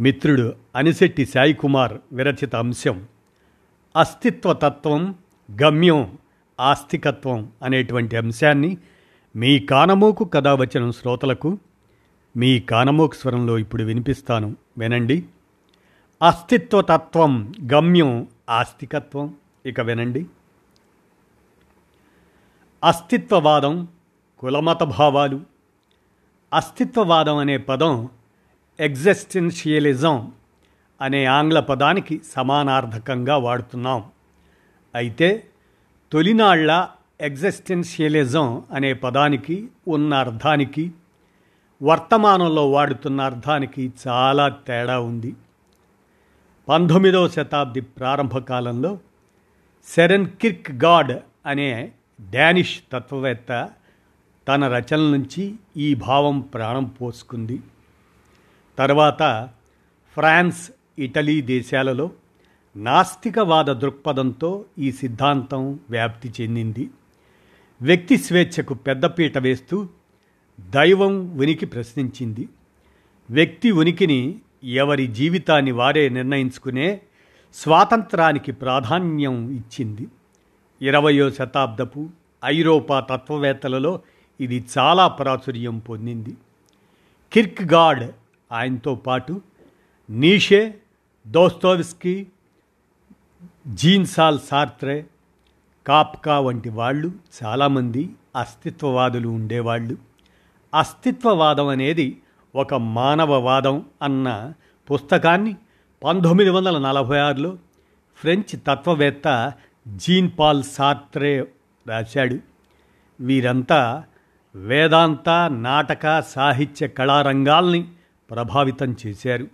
మిత్రుడు అనిశెట్టి సాయికుమార్ విరచిత అంశం. అస్తిత్వతత్వం గమ్యం ఆస్తికత్వం అనేటువంటి అంశాన్ని మీ కానమోకు కథ వచ్చిన శ్రోతలకు మీ కానమోకు స్వరంలో ఇప్పుడు వినిపిస్తాను. వినండి. అస్తిత్వతత్వం గమ్యం ఆస్తికత్వం ఇక వినండి. అస్తిత్వవాదం కులమత భావాలు అస్తిత్వవాదం అనే పదం ఎగ్జిస్టెన్షియలిజం అనే ఆంగ్ల పదానికి సమానార్థకంగా వాడుతున్నాం. అయితే తొలినాళ్ళ ఎగ్జిస్టెన్షియలిజం అనే పదానికి ఉన్న అర్థానికి వర్తమానంలో వాడుతున్న అర్థానికి చాలా తేడా ఉంది. పంతొమ్మిదవ శతాబ్ది ప్రారంభ కాలంలో సెరెన్ కిర్క్ గాడ్ అనే డానిష్ తత్వవేత్త తన రచనల నుంచి ఈ భావం ప్రాణం పోసుకుంది. తర్వాత ఫ్రాన్స్ ఇటలీ దేశాలలో నాస్తికవాద దృక్పథంతో ఈ సిద్ధాంతం వ్యాప్తి చెందింది. వ్యక్తి స్వేచ్ఛకు పెద్దపీట వేస్తూ దైవం ఉనికి ప్రశ్నించింది. వ్యక్తి ఉనికిని ఎవరి జీవితాన్ని వారే నిర్ణయించుకునే స్వాతంత్రానికి ప్రాధాన్యం ఇచ్చింది. ఇరవయో శతాబ్దపు ఐరోపా తత్వవేత్తలలో ఇది చాలా ప్రాచుర్యం పొందింది. కిర్క్ గాడ్ ఆయనతో పాటు నీషే దోస్తోవిస్కీ జీన్సాల్ సార్త్రే కాప్కా వంటి వాళ్ళు చాలామంది అస్తిత్వవాదులు ఉండేవాళ్ళు. అస్తిత్వవాదం అనేది ఒక మానవవాదం అన్న పుస్తకాన్ని పంతొమ్మిది వందల నలభై ఆరులో ఫ్రెంచ్ తత్వవేత్త జీన్ పాల్ సార్త్రే రాశాడు. వీరంతా వేదాంత నాటక సాహిత్య కళారంగాల్ని ప్రభావితం చేశారు.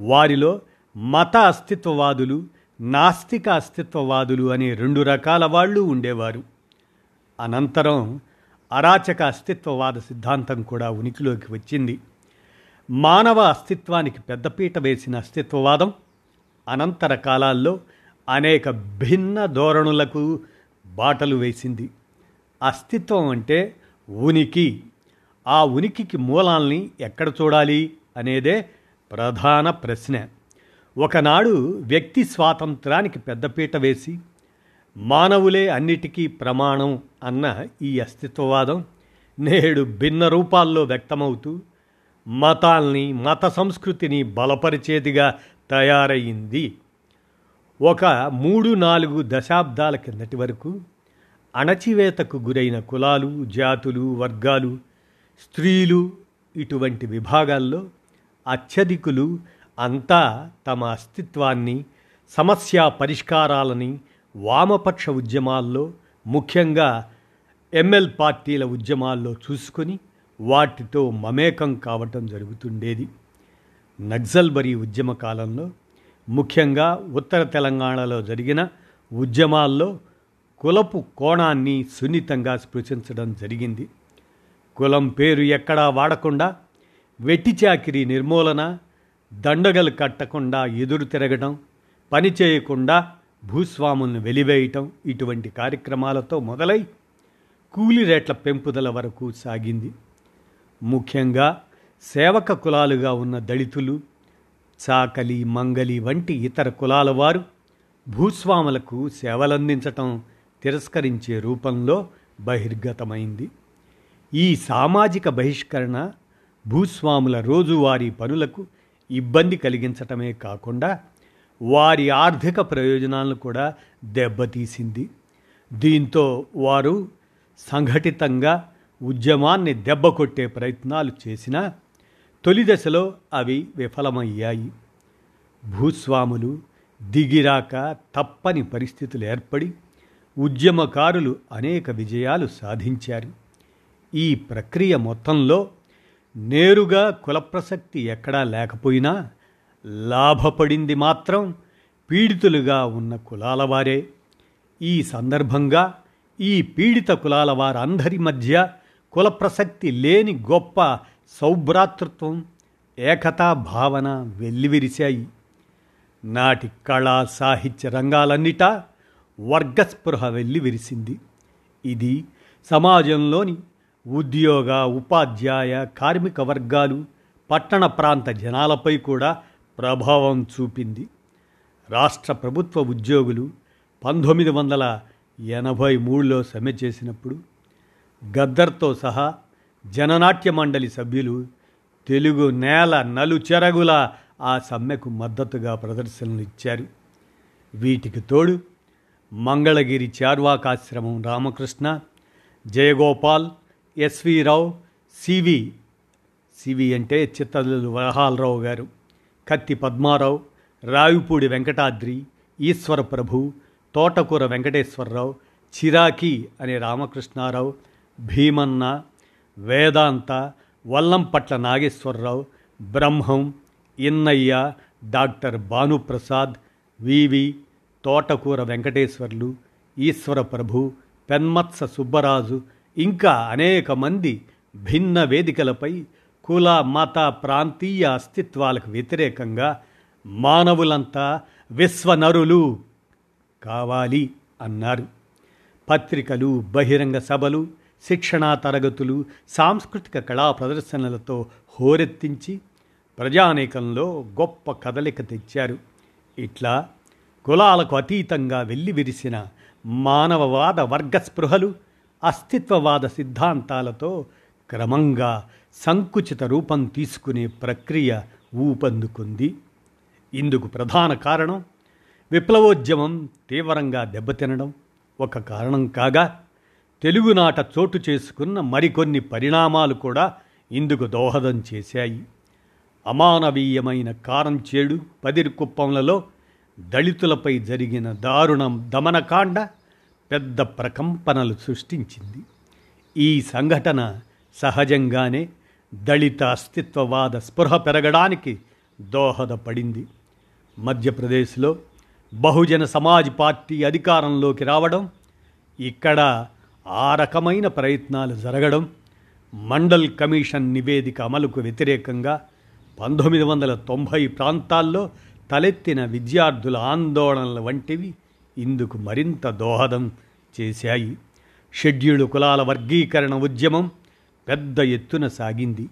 వారిలో మత అస్తిత్వవాదులు నాస్తిక అస్తిత్వవాదులు అనే రెండు రకాల వాళ్ళు ఉండేవారు. అనంతరం అరాచక అస్తిత్వవాద సిద్ధాంతం కూడా ఉనికిలోకి వచ్చింది. మానవ అస్తిత్వానికి పెద్దపీట వేసిన అస్తిత్వవాదం అనంతర కాలాల్లో అనేక భిన్న ధోరణులకు బాటలు వేసింది. అస్తిత్వం అంటే ఉనికి. ఆ ఉనికికి మూలాల్ని ఎక్కడ చూడాలి అనేదే ప్రధాన ప్రశ్న. ఒకనాడు వ్యక్తి స్వాతంత్రానికి పెద్దపీట వేసి మానవులే అన్నిటికీ ప్రమాణం అన్న ఈ అస్తిత్వవాదం నేడు భిన్న రూపాల్లో వ్యక్తమవుతూ మతాల్ని మత సంస్కృతిని బలపరిచేదిగా తయారయ్యింది ఒక మూడు నాలుగు దశాబ్దాల కిందటి వరకు అణచివేతకు గురైన కులాలు జాతులు వర్గాలు స్త్రీలు ఇటువంటి విభాగాల్లో అత్యధికులు అంతా తమ అస్తిత్వాన్ని సమస్య పరిష్కారాలని వామపక్ష ఉద్యమాల్లో ముఖ్యంగా ఎంఎల్ పార్టీల ఉద్యమాల్లో చూసుకొని వాటితో మమేకం కావటం జరుగుతుండేది. నక్సల్బరీ ఉద్యమ కాలంలో ముఖ్యంగా ఉత్తర తెలంగాణలో జరిగిన ఉద్యమాల్లో కులపు కోణాన్ని సున్నితంగా స్పృశించడం జరిగింది. కులం పేరు ఎక్కడా వాడకుండా వెట్టిచాకిరి నిర్మూలన దండగలు కట్టకుండా ఎదురు తిరగడం పని చేయకుండా భూస్వాములను వెలివేయటం ఇటువంటి కార్యక్రమాలతో మొదలై కూలి రేట్ల పెంపుదల వరకు సాగింది. ముఖ్యంగా సేవక కులాలుగా ఉన్న దళితులు చాకలి మంగలి వంటి ఇతర కులాల వారు భూస్వాములకు సేవలందించటం తిరస్కరించే రూపంలో బహిర్గతమైంది. ఈ సామాజిక బహిష్కరణ భూస్వాముల రోజువారీ పనులకు ఇబ్బంది కలిగించటమే కాకుండా వారి ఆర్థిక ప్రయోజనాలను కూడా దెబ్బతీసింది. దీంతో వారు సంఘటితంగా ఉద్యమాన్ని దెబ్బకొట్టే ప్రయత్నాలు చేసినా తొలి దశలో అవి విఫలమయ్యాయి. భూస్వాములు దిగిరాక తప్పని పరిస్థితులు ఏర్పడి ఉద్యమకారులు అనేక విజయాలు సాధించారు. ఈ ప్రక్రియ మొత్తంలో నేరుగా కుల ప్రసక్తి ఎక్కడా లేకపోయినా లాభపడింది మాత్రం పీడితులుగా ఉన్న కులాల వారే. ఈ సందర్భంగా ఈ పీడిత కులాల వారందరి మధ్య కుల ప్రసక్తి లేని గొప్ప సౌభ్రాతృత్వం ఏకతా భావన వెల్లివిరిశాయి. నాటి కళా సాహిత్య రంగాలన్నిటా వర్గస్పృహ వెల్లివిరిసింది. ఇది సమాజంలోని ఉద్యోగ ఉపాధ్యాయ కార్మిక వర్గాలు పట్టణ ప్రాంత జనాలపై కూడా ప్రభావం చూపింది. రాష్ట్ర ప్రభుత్వ ఉద్యోగులు పంతొమ్మిది వందల ఎనభై మూడులో సమ్మె చేసినప్పుడు గద్దర్తో సహా జననాట్య మండలి సభ్యులు తెలుగు నేల నలుచెరగుల ఆ సమ్మెకు మద్దతుగా ప్రదర్శనలు ఇచ్చారు. వీటికి తోడు Mangalagiri Charvakashramam Ramakrishna Jayagopal SV Rao CV CV అంటే చిత్తలు వరహాలరావు గారు కత్తి పద్మారావు రావిపూడి వెంకటాద్రి ఈశ్వర ప్రభు తోటకూర వెంకటేశ్వరరావు చిరాకి అనే రామకృష్ణారావు భీమన్న వేదాంత వల్లంపట్ల నాగేశ్వరరావు బ్రహ్మం ఇన్నయ్య డాక్టర్ భానుప్రసాద్ వివి తోటకూర వెంకటేశ్వర్లు ఈశ్వర ప్రభు పెన్మత్స సుబ్బరాజు ఇంకా అనేక మంది భిన్న వేదికలపై కుల మత ప్రాంతీయ అస్తిత్వాలకు వ్యతిరేకంగా మానవులంతా విశ్వనరులు కావాలి అన్నారు. పత్రికలు బహిరంగ సభలు శిక్షణా తరగతులు సాంస్కృతిక కళా ప్రదర్శనలతో హోరెత్తించి ప్రజానేకంలో గొప్ప కదలిక తెచ్చారు. ఇట్లా కులాలకు అతీతంగా వెళ్ళి విరిసిన మానవవాద వర్గ స్పృహలు అస్తిత్వవాద సిద్ధాంతాలతో క్రమంగా సంకుచిత రూపం తీసుకునే ప్రక్రియ ఊపందుకుంది. ఇందుకు ప్రధాన కారణం విప్లవోద్యమం తీవ్రంగా దెబ్బతినడం. ఒక కారణం కాగా తెలుగునాట చోటు చేసుకున్న మరికొన్ని పరిణామాలు కూడా ఇందుకు దోహదం చేశాయి. అమానవీయమైన కారం చేడు పదిరికుప్పంలలో దళితులపై జరిగిన దారుణం దమనకాండ పెద్ద ప్రకంపనలు సృష్టించింది. ఈ సంఘటన సహజంగానే దళిత అస్తిత్వవాద స్పృహ పెరగడానికి దోహదపడింది. మధ్యప్రదేశ్లో బహుజన సమాజ్ పార్టీ అధికారంలోకి రావడం ఇక్కడ ఆ రకమైన ప్రయత్నాలు జరగడం మండల్ కమిషన్ నివేదిక అమలుకు వ్యతిరేకంగా పంతొమ్మిది వందల తొంభై ప్రాంతాల్లో తలెత్తిన విద్యార్థుల ఆందోళనల వంటివి ఇందుకు మరింత దోహదం చేశాయి. షెడ్యూల్డ్ కులాల వర్గీకరణ ఉద్యమం పెద్ద ఎత్తున సాగింది.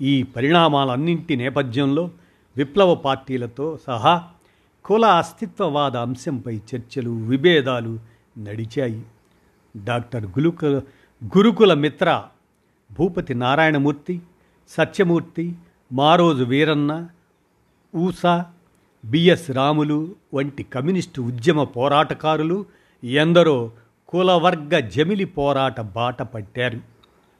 ఈ పరిణామాలన్నింటి నేపథ్యంలో విప్లవ పార్టీలతో సహా కుల అస్తిత్వవాద అంశంపై చర్చలు విభేదాలు నడిచాయి. డాక్టర్ గులుక గురుకుల మిత్ర భూపతి నారాయణమూర్తి సత్యమూర్తి మారోజు వీరన్న ఊసా బిఎస్ రాములు వంటి కమ్యూనిస్టు ఉద్యమ పోరాటకారులు ఎందరో కులవర్గ జమిలి పోరాట బాట పట్టారు.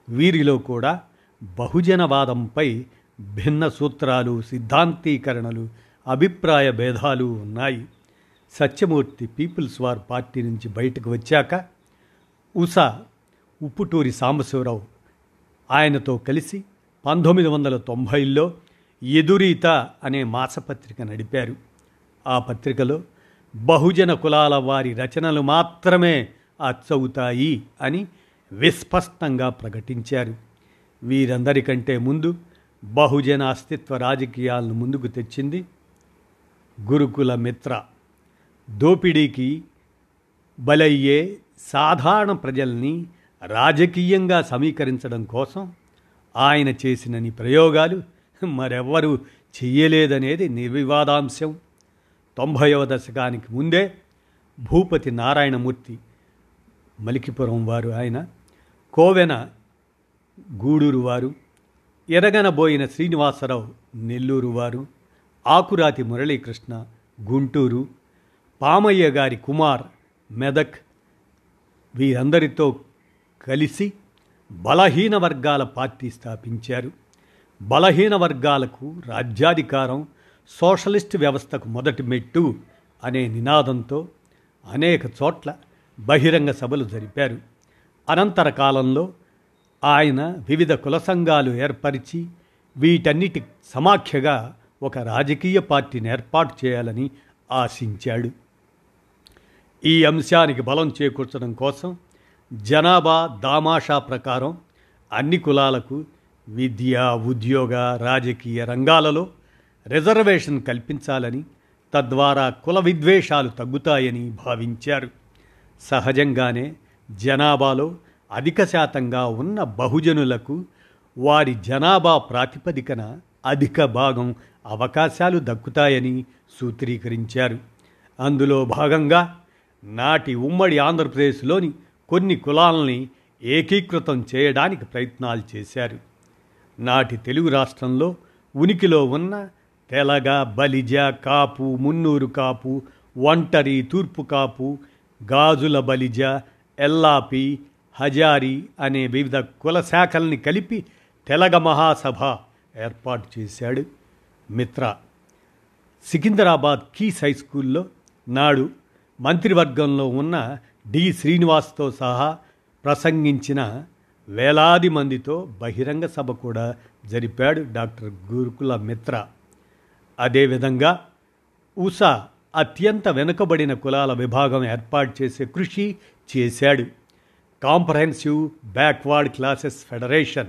వీరిలో కూడా బహుజనవాదంపై భిన్న సూత్రాలు సిద్ధాంతీకరణలు అభిప్రాయ భేదాలు ఉన్నాయి. సత్యమూర్తి పీపుల్స్ వార్ పార్టీ నుంచి బయటకు వచ్చాక ఉషా ఉప్పుటూరి సాంబశివరావు ఆయనతో కలిసి పంతొమ్మిది వందల తొంభైలో ఎదురీత అనే మాసపత్రిక నడిపారు. ఆ పత్రికలో బహుజన కులాల వారి రచనలు మాత్రమే అచ్చవుతాయి అని విస్పష్టంగా ప్రకటించారు. వీరందరికంటే ముందు బహుజన అస్తిత్వ రాజకీయాలను ముందుకు తెచ్చింది గురుకుల మిత్ర. దోపిడీకి బలయ్యే సాధారణ ప్రజల్ని రాజకీయంగా సమీకరించడం కోసం ఆయన చేసినని ప్రయోగాలు మరెవ్వరూ చెయ్యలేదనేది నిర్వివాదాంశం. తొంభైవ దశకానికి ముందే భూపతి నారాయణమూర్తి మలికిపురం వారు ఆయన కోవెన గూడూరు వారు ఎరగనబోయిన శ్రీనివాసరావు నెల్లూరు వారు ఆకురాతి మురళీకృష్ణ గుంటూరు పామయ్య గారి కుమార్ మెదక్ వీరందరితో కలిసి బలహీన వర్గాల పార్టీ స్థాపించారు. బలహీన వర్గాలకు రాజ్యాధికారం సోషలిస్ట్ వ్యవస్థకు మొదటి మెట్టు అనే నినాదంతో అనేక చోట్ల బహిరంగ సభలు జరిపారు. అనంతర కాలంలో ఆయన వివిధ కుల సంఘాలు ఏర్పరిచి వీటన్నిటి సమాఖ్యగా ఒక రాజకీయ పార్టీని ఏర్పాటు చేయాలని ఆశించాడు. ఈ అంశానికి బలం చేకూర్చడం కోసం జనాభా దామాషా ప్రకారం అన్ని కులాలకు విద్య ఉద్యోగ రాజకీయ రంగాలలో రిజర్వేషన్ కల్పించాలని తద్వారా కుల విద్వేషాలు తగ్గుతాయని భావించారు. సహజంగానే జనాభాలో అధిక శాతంగా ఉన్న బహుజనులకు వారి జనాభా ప్రాతిపదికన అధిక భాగం అవకాశాలు దక్కుతాయని సూత్రీకరించారు. అందులో భాగంగా నాటి ఉమ్మడి ఆంధ్రప్రదేశ్లోని కొన్ని కులాలని ఏకీకృతం చేయడానికి ప్రయత్నాలు చేశారు. నాటి తెలుగు రాష్ట్రంలో ఉనికిలో ఉన్న తెలగ బలిజ కాపు మున్నూరు కాపు ఒంటరి తూర్పు కాపు గాజుల బలిజ ఎల్లాపి హజారి అనే వివిధ కుల శాఖల్ని కలిపి తెలగ మహాసభ ఏర్పాటు చేశాడు మిత్ర. సికింద్రాబాద్ కీస్ హై స్కూల్లో నాడు మంత్రివర్గంలో ఉన్న డి శ్రీనివాస్తో సహా ప్రసంగించిన వేలాది మందితో బహిరంగ సభ కూడా జరిపాడు డాక్టర్ గురుకుల మిత్ర. అదేవిధంగా ఉషా అత్యంత వెనుకబడిన కులాల విభాగం ఏర్పాటు చేసే కృషి చేశాడు. కాంప్రహెన్సివ్ బ్యాక్వర్డ్ క్లాసెస్ ఫెడరేషన్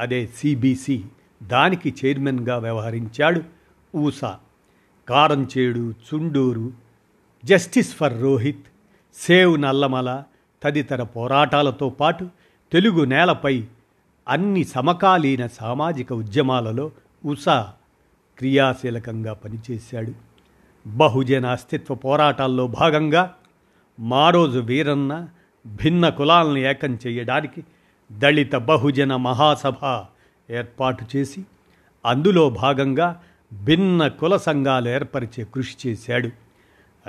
అదే సిబిసి దానికి చైర్మన్గా వ్యవహరించాడు Oosa. Karamchedu Chunduru justice for Rohith save Nallamala తదితర పోరాటాలతో పాటు తెలుగు నేలపై అన్ని సమకాలీన సామాజిక ఉద్యమాలలో ఉషా క్రియాశీలకంగా పనిచేశాడు. బహుజన అస్తిత్వ పోరాటాల్లో భాగంగా మారోజు వీరన్న భిన్న కులాలను ఏకం చేయడానికి దళిత బహుజన మహాసభ ఏర్పాటు చేసి అందులో భాగంగా భిన్న కుల సంఘాలు ఏర్పరిచే కృషి చేశాడు.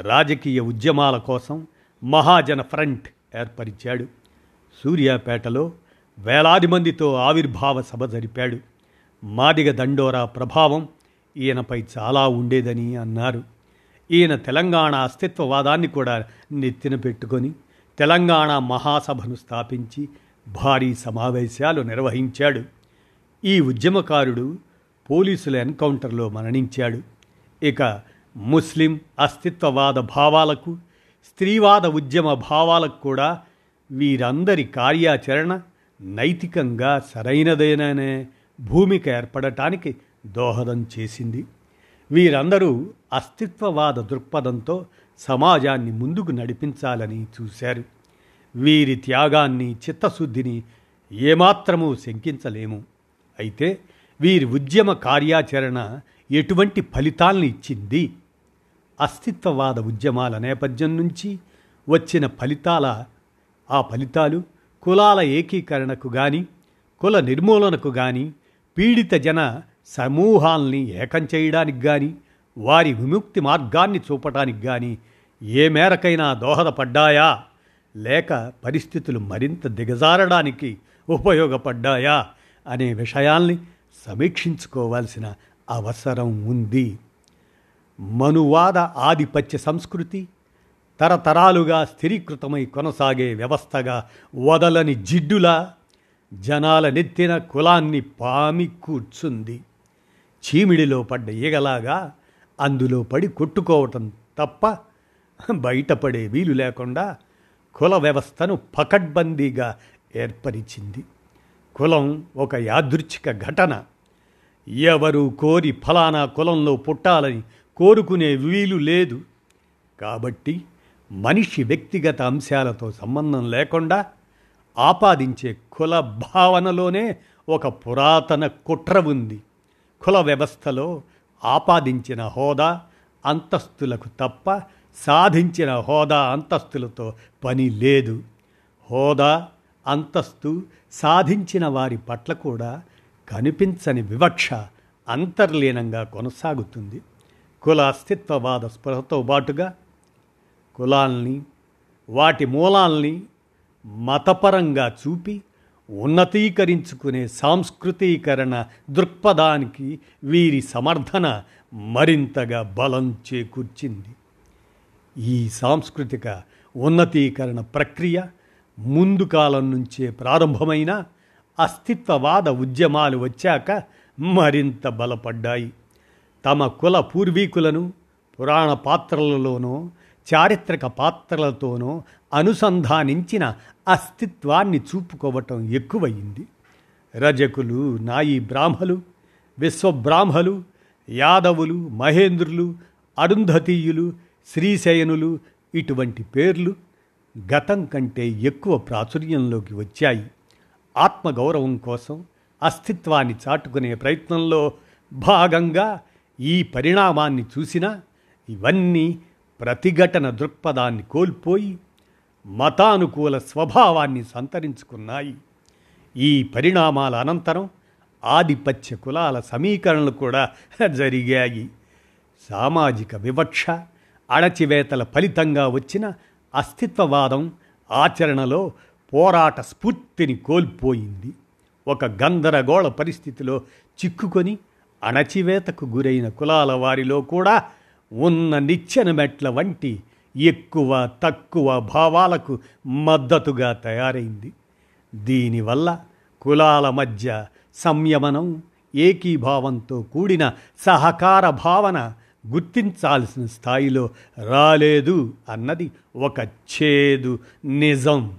రాజకీయ ఉద్యమాల కోసం మహాజన ఫ్రంట్ ఏర్పరిచాడు. సూర్యాపేటలో వేలాది మందితో ఆవిర్భావ సభ జరిపాడు. మాదిగ దండోరా ప్రభావం ఈయనపై చాలా ఉండేదని అన్నారు. ఈయన తెలంగాణ అస్తిత్వవాదాన్ని కూడా నెత్తిన పెట్టుకొని తెలంగాణ మహాసభను స్థాపించి భారీ సమావేశాలు నిర్వహించాడు. ఈ ఉద్యమకారుడు పోలీసుల ఎన్కౌంటర్లో మరణించాడు. ఇక ముస్లిం అస్తిత్వవాద భావాలకు స్త్రీవాద ఉద్యమ భావాలకు కూడా వీరందరి కార్యాచరణ నైతికంగా సరైనదేననే భూమిక ఏర్పడటానికి దోహదం చేసింది. వీరందరూ అస్తిత్వవాద దృక్పథంతో సమాజాన్ని ముందుకు నడిపించాలని చూశారు. వీరి త్యాగాన్ని చిత్తశుద్ధిని ఏమాత్రమూ శంకించలేము. అయితే వీరి ఉద్యమ కార్యాచరణ ఎటువంటి ఫలితాలను ఇచ్చింది? అస్తిత్వవాద ఉద్యమాల నేపథ్యం నుంచి వచ్చిన ఫలితాల ఆ ఫలితాలు కులాల ఏకీకరణకు కానీ కుల నిర్మూలనకు కానీ పీడిత జన సమూహాల్ని ఏకం చేయడానికి కానీ వారి విముక్తి మార్గాన్ని చూపటానికి కానీ ఏ మేరకైనా దోహదపడ్డాయా? లేక పరిస్థితులు మరింత దిగజారడానికి ఉపయోగపడ్డాయా? అనే విషయాల్ని సమీక్షించుకోవాల్సిన అవసరం ఉంది. మనువాద ఆధిపత్య సంస్కృతి తరతరాలుగా స్థిరీకృతమై కొనసాగే వ్యవస్థగా వదలని జిడ్డులా జనాల నెత్తిన కులాన్ని పామి కూర్చుంది. చీమిడిలో పడ్డ ఈగలాగా అందులో పడి కొట్టుకోవటం తప్ప బయటపడే వీలు లేకుండా కుల వ్యవస్థను పకడ్బందీగా ఏర్పరిచింది. కులం ఒక యాదృచ్ఛిక ఘటన. ఎవరు కోరి ఫలానా కులంలో పుట్టాలని కోరుకునే వీలు లేదు. కాబట్టి మనిషి వ్యక్తిగత అంశాలతో సంబంధం లేకుండా ఆపాదించే కుల భావనలోనే ఒక పురాతన కుట్ర ఉంది. కుల వ్యవస్థలో ఆపాదించిన హోదా అంతస్తులకు తప్ప సాధించిన హోదా అంతస్తులతో పని లేదు. హోదా అంతస్తు సాధించిన వారి పట్ల కూడా కనిపించని వివక్ష అంతర్లీనంగా కొనసాగుతుంది. కుల అస్తిత్వవాద స్పృహతో పాటుగా కులాల్ని వాటి మూలాల్ని మతపరంగా చూపి ఉన్నతీకరించుకునే సాంస్కృతీకరణ దృక్పథానికి వీరి సమర్థన మరింతగా బలం చేకూర్చింది. ఈ సాంస్కృతిక ఉన్నతీకరణ ప్రక్రియ ముందు కాలం నుంచే ప్రారంభమైన అస్తిత్వవాద ఉద్యమాలు వచ్చాక మరింత బలపడ్డాయి. తమ కుల పూర్వీకులను పురాణ పాత్రలలోనో చారిత్రక పాత్రలతోనో అనుసంధానించిన అస్తిత్వాన్ని చూపుకోవటం ఎక్కువయింది రజకులు నాయి బ్రాహ్మలు విశ్వబ్రాహ్మలు యాదవులు మహేంద్రులు అరుంధతీయులు శ్రీశయనులు ఇటువంటి పేర్లు గతం కంటే ఎక్కువ ప్రాచుర్యంలోకి వచ్చాయి. ఆత్మగౌరవం కోసం అస్తిత్వాన్ని చాటుకునే ప్రయత్నంలో భాగంగా ఈ పరిణామాన్ని చూసినా ఇవన్నీ ప్రతిఘటన దృక్పథాన్ని కోల్పోయి మతానుకూల స్వభావాన్ని సంతరించుకున్నాయి. ఈ పరిణామాల అనంతరం ఆధిపత్య కులాల సమీకరణలు కూడా జరిగాయి. సామాజిక వివక్ష అణచివేతల ఫలితంగా వచ్చిన అస్తిత్వవాదం ఆచరణలో పోరాట స్ఫూర్తిని కోల్పోయింది. ఒక గందరగోళ పరిస్థితిలో చిక్కుకొని అణచివేతకు గురైన కులాల వారిలో కూడా ఉన్న నిచ్చెన మెట్ల వంటి ఎక్కువ తక్కువ భావాలకు మద్దతుగా తయారైంది. దీనివల్ల కులాల మధ్య సంయమనం ఏకీభావంతో కూడిన సహకార భావన గుర్తించాల్సిన స్థాయిలో రాలేదు అన్నది ఒక చేదు నిజం.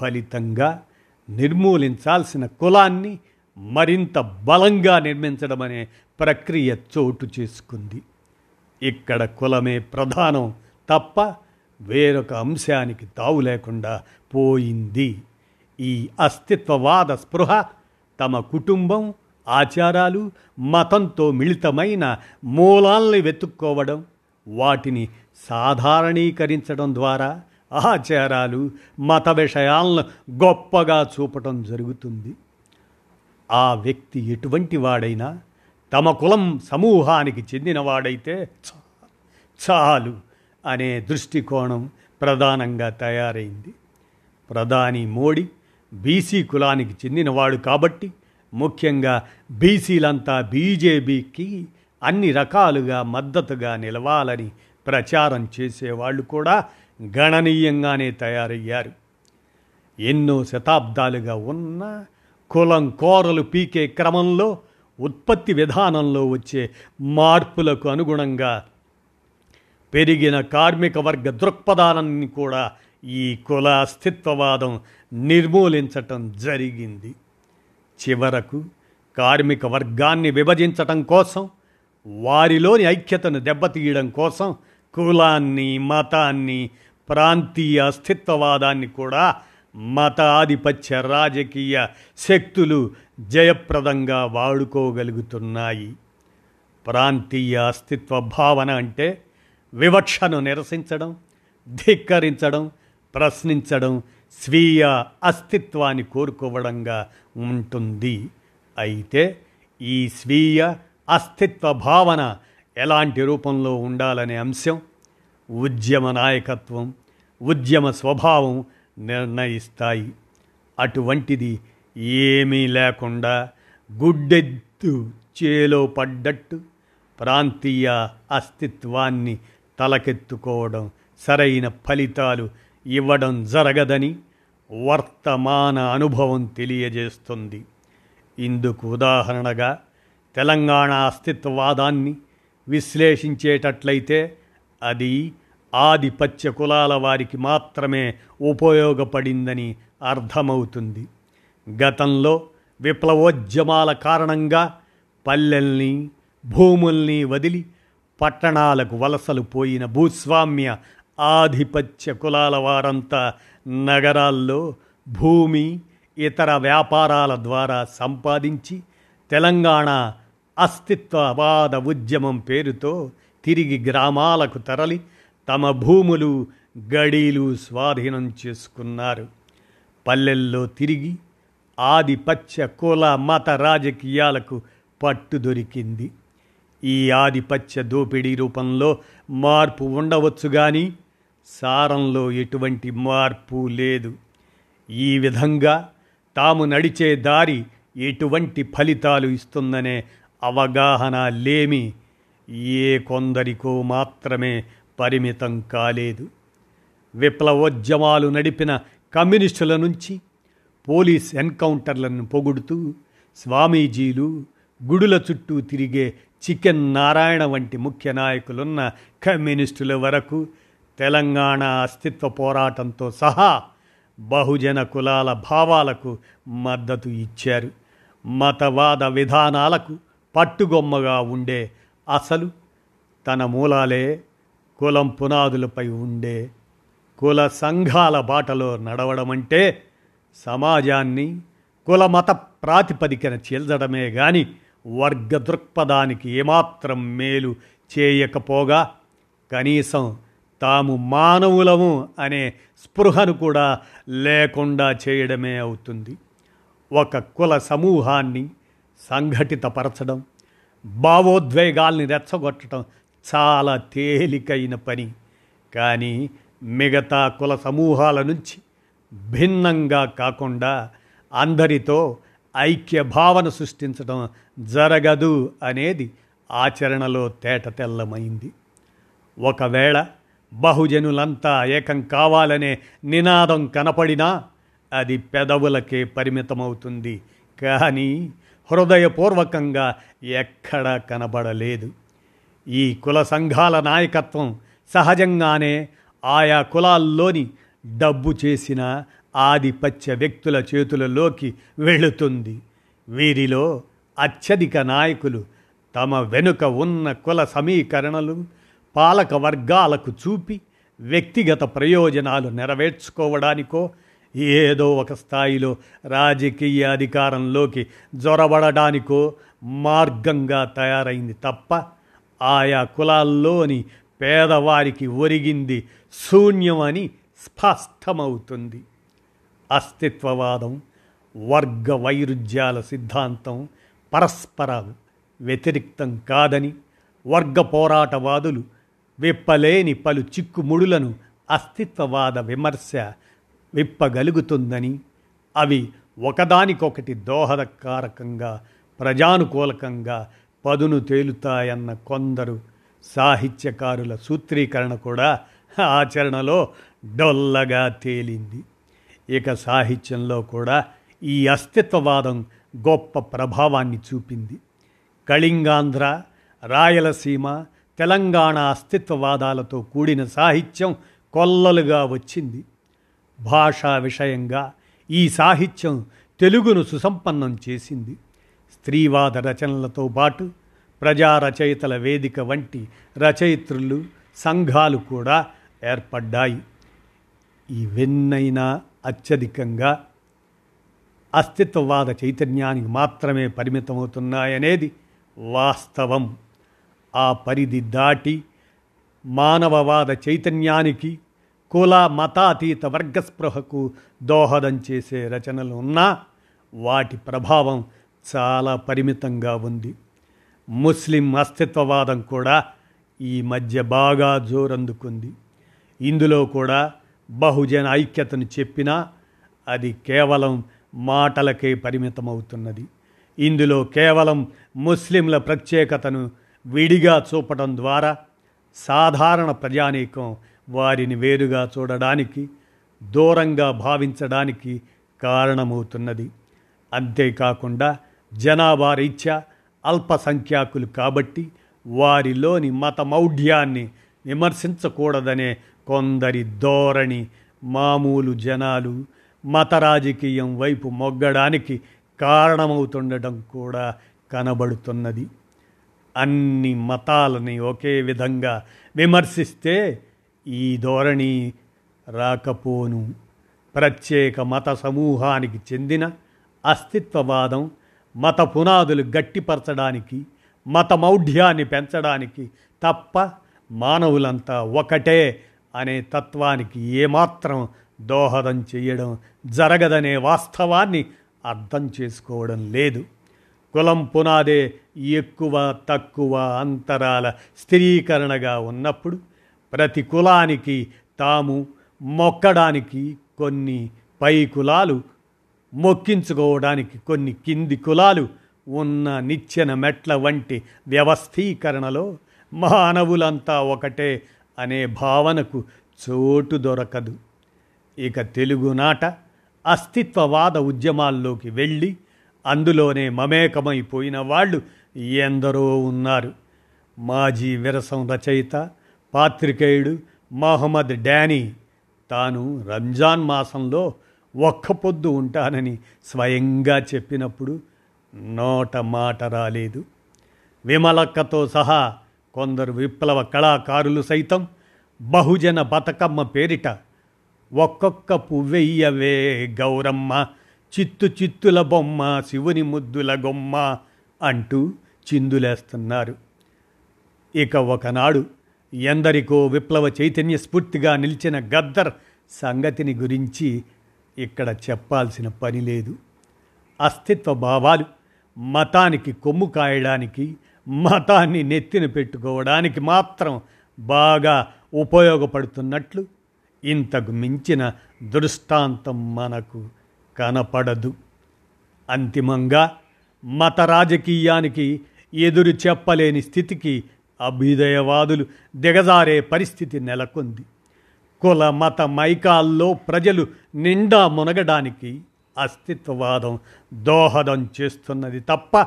ఫలితంగా నిర్మూలించాల్సిన కులాన్ని మరింత బలంగా నిర్మించడం అనే ప్రక్రియ చోటు చేసుకుంది. ఇక్కడ కులమే ప్రధానం తప్ప వేరొక అంశానికి తావు లేకుండా పోయింది. ఈ అస్తిత్వవాద స్పృహ తమ కుటుంబం ఆచారాలు మతంతో మిళితమైన మూలాల్ని వెతుక్కోవడం వాటిని సాధారణీకరించడం ద్వారా ఆచారాలు మత విషయాలను గొప్పగా చూపటం జరుగుతుంది. ఆ వ్యక్తి ఎటువంటి వాడైనా తమ కులం సమూహానికి చెందినవాడైతే చాలు అనే దృష్టికోణం ప్రధానంగా తయారైంది. ప్రధాని మోడీ బీసీ కులానికి చెందినవాడు కాబట్టి ముఖ్యంగా బీసీలంతా బీజేపీకి అన్ని రకాలుగా మద్దతుగా నిలవాలని ప్రచారం చేసేవాళ్ళు కూడా గణనీయంగానే తయారయ్యారు. ఎన్నో శతాబ్దాలుగా ఉన్న కులం కోరలు పీకే క్రమంలో ఉత్పత్తి విధానంలో వచ్చే మార్పులకు అనుగుణంగా పెరిగిన కార్మిక వర్గ దృక్పథాన్ని కూడా ఈ కుల అస్తిత్వవాదం నిర్మూలించటం జరిగింది. చివరకు కార్మిక వర్గాన్ని విభజించటం కోసం వారిలోని ఐక్యతను దెబ్బతీయడం కోసం కులాన్ని మతాన్ని ప్రాంతీయ అస్తిత్వవాదాన్ని కూడా మత ఆధిపత్య రాజకీయ శక్తులు జయప్రదంగా వాడుకోగలుగుతున్నాయి. ప్రాంతీయ అస్తిత్వ భావన అంటే వివక్షను నిరసించడం ధిక్కరించడం ప్రశ్నించడం స్వీయ అస్తిత్వాన్ని కోరుకోవడంగా ఉంటుంది. అయితే ఈ స్వీయ అస్తిత్వ భావన ఎలాంటి రూపంలో ఉండాలనే అంశం ఉద్యమ నాయకత్వం ఉద్యమ స్వభావం నిర్ణయిస్తాయి. అటువంటిది ఏమీ లేకుండా గుడ్డెత్తు చేలో పడ్డట్టు ప్రాంతీయ అస్తిత్వాన్ని తలకెత్తుకోవడం సరైన ఫలితాలు ఇవ్వడం జరగదని వర్తమాన అనుభవం తెలియజేస్తుంది. ఇందుకు ఉదాహరణగా తెలంగాణ అస్తిత్వవాదాన్ని విశ్లేషించేటట్లయితే అది ఆధిపత్య కులాల వారికి మాత్రమే ఉపయోగపడిందని అర్థమవుతుంది. గతంలో విప్లవోద్యమాల కారణంగా పల్లెల్ని భూముల్ని వదిలి పట్టణాలకు వలసలు పోయిన భూస్వామ్య ఆధిపత్య కులాల వారంతా నగరాల్లో భూమి ఇతర వ్యాపారాల ద్వారా సంపాదించి తెలంగాణ అస్తిత్వవాద ఉద్యమం పేరుతో తిరిగి గ్రామాలకు తరలి తమ భూములు గడీలు స్వాధీనం చేసుకున్నారు. పల్లెల్లో తిరిగి ఆధిపత్య కుల మత రాజకీయాలకు పట్టు దొరికింది. ఈ ఆధిపత్య దోపిడీ రూపంలో మార్పు ఉండవచ్చు కానీ సారంలో ఎటువంటి మార్పు లేదు. ఈ విధంగా తాము నడిచే దారి ఎటువంటి ఫలితాలు ఇస్తుందనే అవగాహన లేమి ఏ కొందరికో మాత్రమే పరిమితం కాలేదు. విప్లవోద్యమాలు నడిపిన కమ్యూనిస్టుల నుంచి పోలీస్ ఎన్కౌంటర్లను పొగుడుతూ స్వామీజీలు గుడుల చుట్టూ తిరిగే చికెన్ నారాయణ వంటి ముఖ్య నాయకులున్న కమ్యూనిస్టుల వరకు తెలంగాణ అస్తిత్వ పోరాటంతో సహా బహుజన కులాల భావాలకు మద్దతు ఇచ్చారు. మతవాద విధానాలకు పట్టుగొమ్మగా ఉండే అసలు తన మూలాలే కులం పునాదులపై ఉండే కుల సంఘాల బాటలో నడవడమంటే అంటే సమాజాన్ని కులమత ప్రాతిపదికన చీల్చడమే గాని వర్గ దృక్పథానికి ఏమాత్రం మేలు చేయకపోగా కనీసం తాము మానవులము అనే స్పృహను కూడా లేకుండా చేయడమే అవుతుంది. ఒక కుల సమూహాన్ని సంఘటితపరచడం భావోద్వేగాల్ని రెచ్చగొట్టడం చాలా తేలికైన పని. కానీ మిగతా కుల సమూహాల నుంచి భిన్నంగా కాకుండా అందరితో ఐక్య భావన సృష్టించడం జరగదు అనేది ఆచరణలో తేట తెల్లమైంది. ఒకవేళ బహుజనులంతా ఏకం కావాలనే నినాదం కనపడినా అది పెదవులకే పరిమితమవుతుంది. కానీ హృదయపూర్వకంగా ఎక్కడా కనబడలేదు. ఈ కుల సంఘాల నాయకత్వం సహజంగానే ఆయా కులాల్లోని డబ్బు చేసిన ఆధిపత్య వ్యక్తుల చేతులలోకి వెళుతుంది. వీరిలో అత్యధిక నాయకులు తమ వెనుక ఉన్న కుల సమీకరణలు పాలక వర్గాలకు చూపి వ్యక్తిగత ప్రయోజనాలు నెరవేర్చుకోవడానికో ఏదో ఒక స్థాయిలో రాజకీయ అధికారంలోకి జొరబడడానికో మార్గంగా తయారైంది తప్ప ఆయా కులాల్లోని పేదవారికి ఒరిగింది శూన్యమని స్పష్టమవుతుంది. అస్తిత్వవాదం వర్గ వైరుధ్యాల సిద్ధాంతం పరస్పర వ్యతిరిక్తం కాదని వర్గ పోరాటవాదులు విప్పలేని పలు చిక్కుముడులను అస్తిత్వవాద విమర్శ విప్పగలుగుతుందని అవి ఒకదానికొకటి దోహదకారకంగా ప్రజానుకూలకంగా పదును తేలుతాయన్న కొందరు సాహిత్యకారుల సూత్రీకరణ కూడా ఆచరణలో డొల్లగా తేలింది. ఇక సాహిత్యంలో కూడా ఈ అస్తిత్వవాదం గొప్ప ప్రభావాన్ని చూపింది. కళింగాంధ్ర రాయలసీమ తెలంగాణ అస్తిత్వవాదాలతో కూడిన సాహిత్యం కొల్లలుగా వచ్చింది. భాషా విషయంగా ఈ సాహిత్యం తెలుగును సుసంపన్నం చేసింది. స్త్రీవాద రచనలతో పాటు ప్రజా రచయితల వేదిక వంటి రచయిత్రులు సంఘాలు కూడా ఏర్పడ్డాయి. ఇవెన్నైనా అత్యధికంగా అస్తిత్వవాద చైతన్యానికి మాత్రమే పరిమితమవుతున్నాయనేది వాస్తవం. ఆ పరిధి దాటి మానవవాద చైతన్యానికి కుల మతాతీత వర్గస్పృహకు దోహదం చేసే రచనలు ఉన్నా వాటి ప్రభావం చాలా పరిమితంగా ఉంది. ముస్లిం అస్తిత్వవాదం కూడా ఈ మధ్య బాగా జోరందుకుంది. ఇందులో కూడా బహుజన ఐక్యతను చెప్పినా అది కేవలం మాటలకే పరిమితమవుతున్నది. ఇందులో కేవలం ముస్లింల ప్రత్యేకతను విడిగా చూపడం ద్వారా సాధారణ ప్రజానీకం వారిని వేరుగా చూడడానికి దూరంగా భావించడానికి కారణమవుతున్నది. అంతేకాకుండా జనాభా రీత్యా అల్పసంఖ్యాకులు కాబట్టి వారిలోని మత మౌఢ్యాన్ని విమర్శించకూడదనే కొందరి ధోరణి మామూలు జనాలు మత రాజకీయం వైపు మొగ్గడానికి కారణమవుతుండటం కూడా కనబడుతున్నది. అన్ని మతాలని ఒకే విధంగా విమర్శిస్తే ఈ ధోరణి రాకపోను. ప్రత్యేక మత సమూహానికి చెందిన అస్తిత్వవాదం మత పునాదులు గట్టిపరచడానికి మత మౌఢ్యాన్ని పెంచడానికి తప్ప మానవులంతా ఒకటే అనే తత్వానికి ఏమాత్రం దోహదం చేయడం జరగదనే వాస్తవాన్ని అర్థం చేసుకోవడం లేదు. కులం పునాదే ఎక్కువ తక్కువ అంతరాల స్థిరీకరణగా ఉన్నప్పుడు ప్రతి కులానికి తాము మొక్కడానికి కొన్ని పై కులాలు మొక్కించుకోవడానికి కొన్ని కింది కులాలు ఉన్న నిచ్చెన మెట్ల వంటి వ్యవస్థీకరణలో మానవులంతా ఒకటే అనే భావనకు చోటు దొరకదు. ఇక తెలుగునాట అస్తిత్వవాద ఉద్యమాల్లోకి వెళ్ళి అందులోనే మమేకమైపోయిన వాళ్ళు ఎందరో ఉన్నారు. మాజీ విరసం రచయిత పాత్రికేయుడు మహమ్మద్ డానీ తాను రంజాన్ మాసంలో ఒక్క పొద్దు ఉంటానని స్వయంగా చెప్పినప్పుడు నోట మాట రాలేదు. విమలక్కతో సహా కొందరు విప్లవ కళాకారులు సైతం బహుజన బతకమ్మ పేరిట ఒక్కొక్క పువ్వెయ్యవే గౌరమ్మ చిత్తు చిత్తుల బొమ్మ శివుని ముద్దుల గొమ్మ అంటూ చిందులేస్తున్నారు. ఇక ఒకనాడు ఎందరికో విప్లవ చైతన్య స్ఫూర్తిగా నిలిచిన గద్దర్ సంగతిని గురించి ఇక్కడ చెప్పాల్సిన పని లేదు. అస్తిత్వ భావాలు మతానికి కొమ్ము కాయడానికి మతాన్ని నెత్తిన పెట్టుకోవడానికి మాత్రం బాగా ఉపయోగపడుతున్నట్లు ఇంతకు మించిన దృష్టాంతం మనకు కనపడదు. అంతిమంగా మత రాజకీయానికి ఎదురు చెప్పలేని స్థితికి అభ్యుదయవాదులు దిగజారే పరిస్థితి నెలకొంది. కుల మత మైకాల్లో ప్రజలు నిండా మునగడానికి అస్తిత్వవాదం దోహదం చేస్తున్నది తప్ప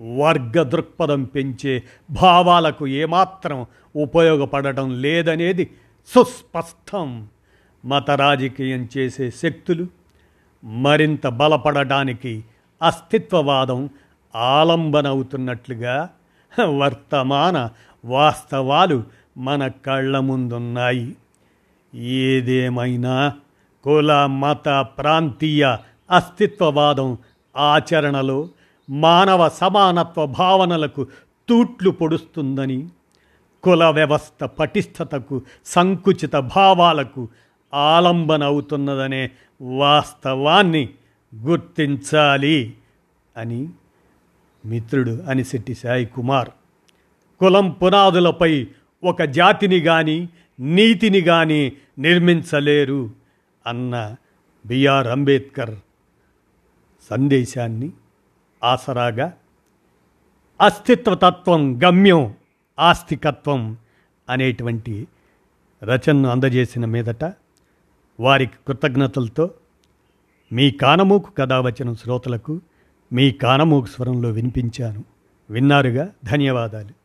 వర్గ దృక్పథం పెంచే భావాలకు ఏమాత్రం ఉపయోగపడటం లేదనేది సుస్పష్టం. మత రాజకీయం చేసే శక్తులు మరింత బలపడటానికి అస్తిత్వవాదం ఆలంబనవుతున్నట్లుగా వర్తమాన వాస్తవాలు మన కళ్ళ ముందున్నాయి. ఏదేమైనా కుల మత ప్రాంతీయ అస్తిత్వవాదం ఆచరణలో మానవ సమానత్వ భావనలకు తూట్లు పొడుస్తుందని కుల వ్యవస్థ పటిష్టతకు సంకుచిత భావాలకు ఆలంబన అవుతున్నదనే వాస్తవాన్ని గుర్తించాలి అని మిత్రుడు అనిశెట్టి సాయి కుమార్. కులం పునాదులపై ఒక జాతిని కానీ నీతిని కానీ నిర్మించలేరు అన్న బిఆర్ అంబేద్కర్ సందేశాన్ని ఆసరాగా. అస్తిత్వతత్వం గమ్యం ఆస్తికత్వం అనేటువంటి రచనను అందజేసిన మీదట వారికి కృతజ్ఞతలతో మీ కానమూకు కథావచనం శ్రోతలకు మీ కానమూకు స్వరంలో వినిపించాను. విన్నారుగా? ధన్యవాదాలు.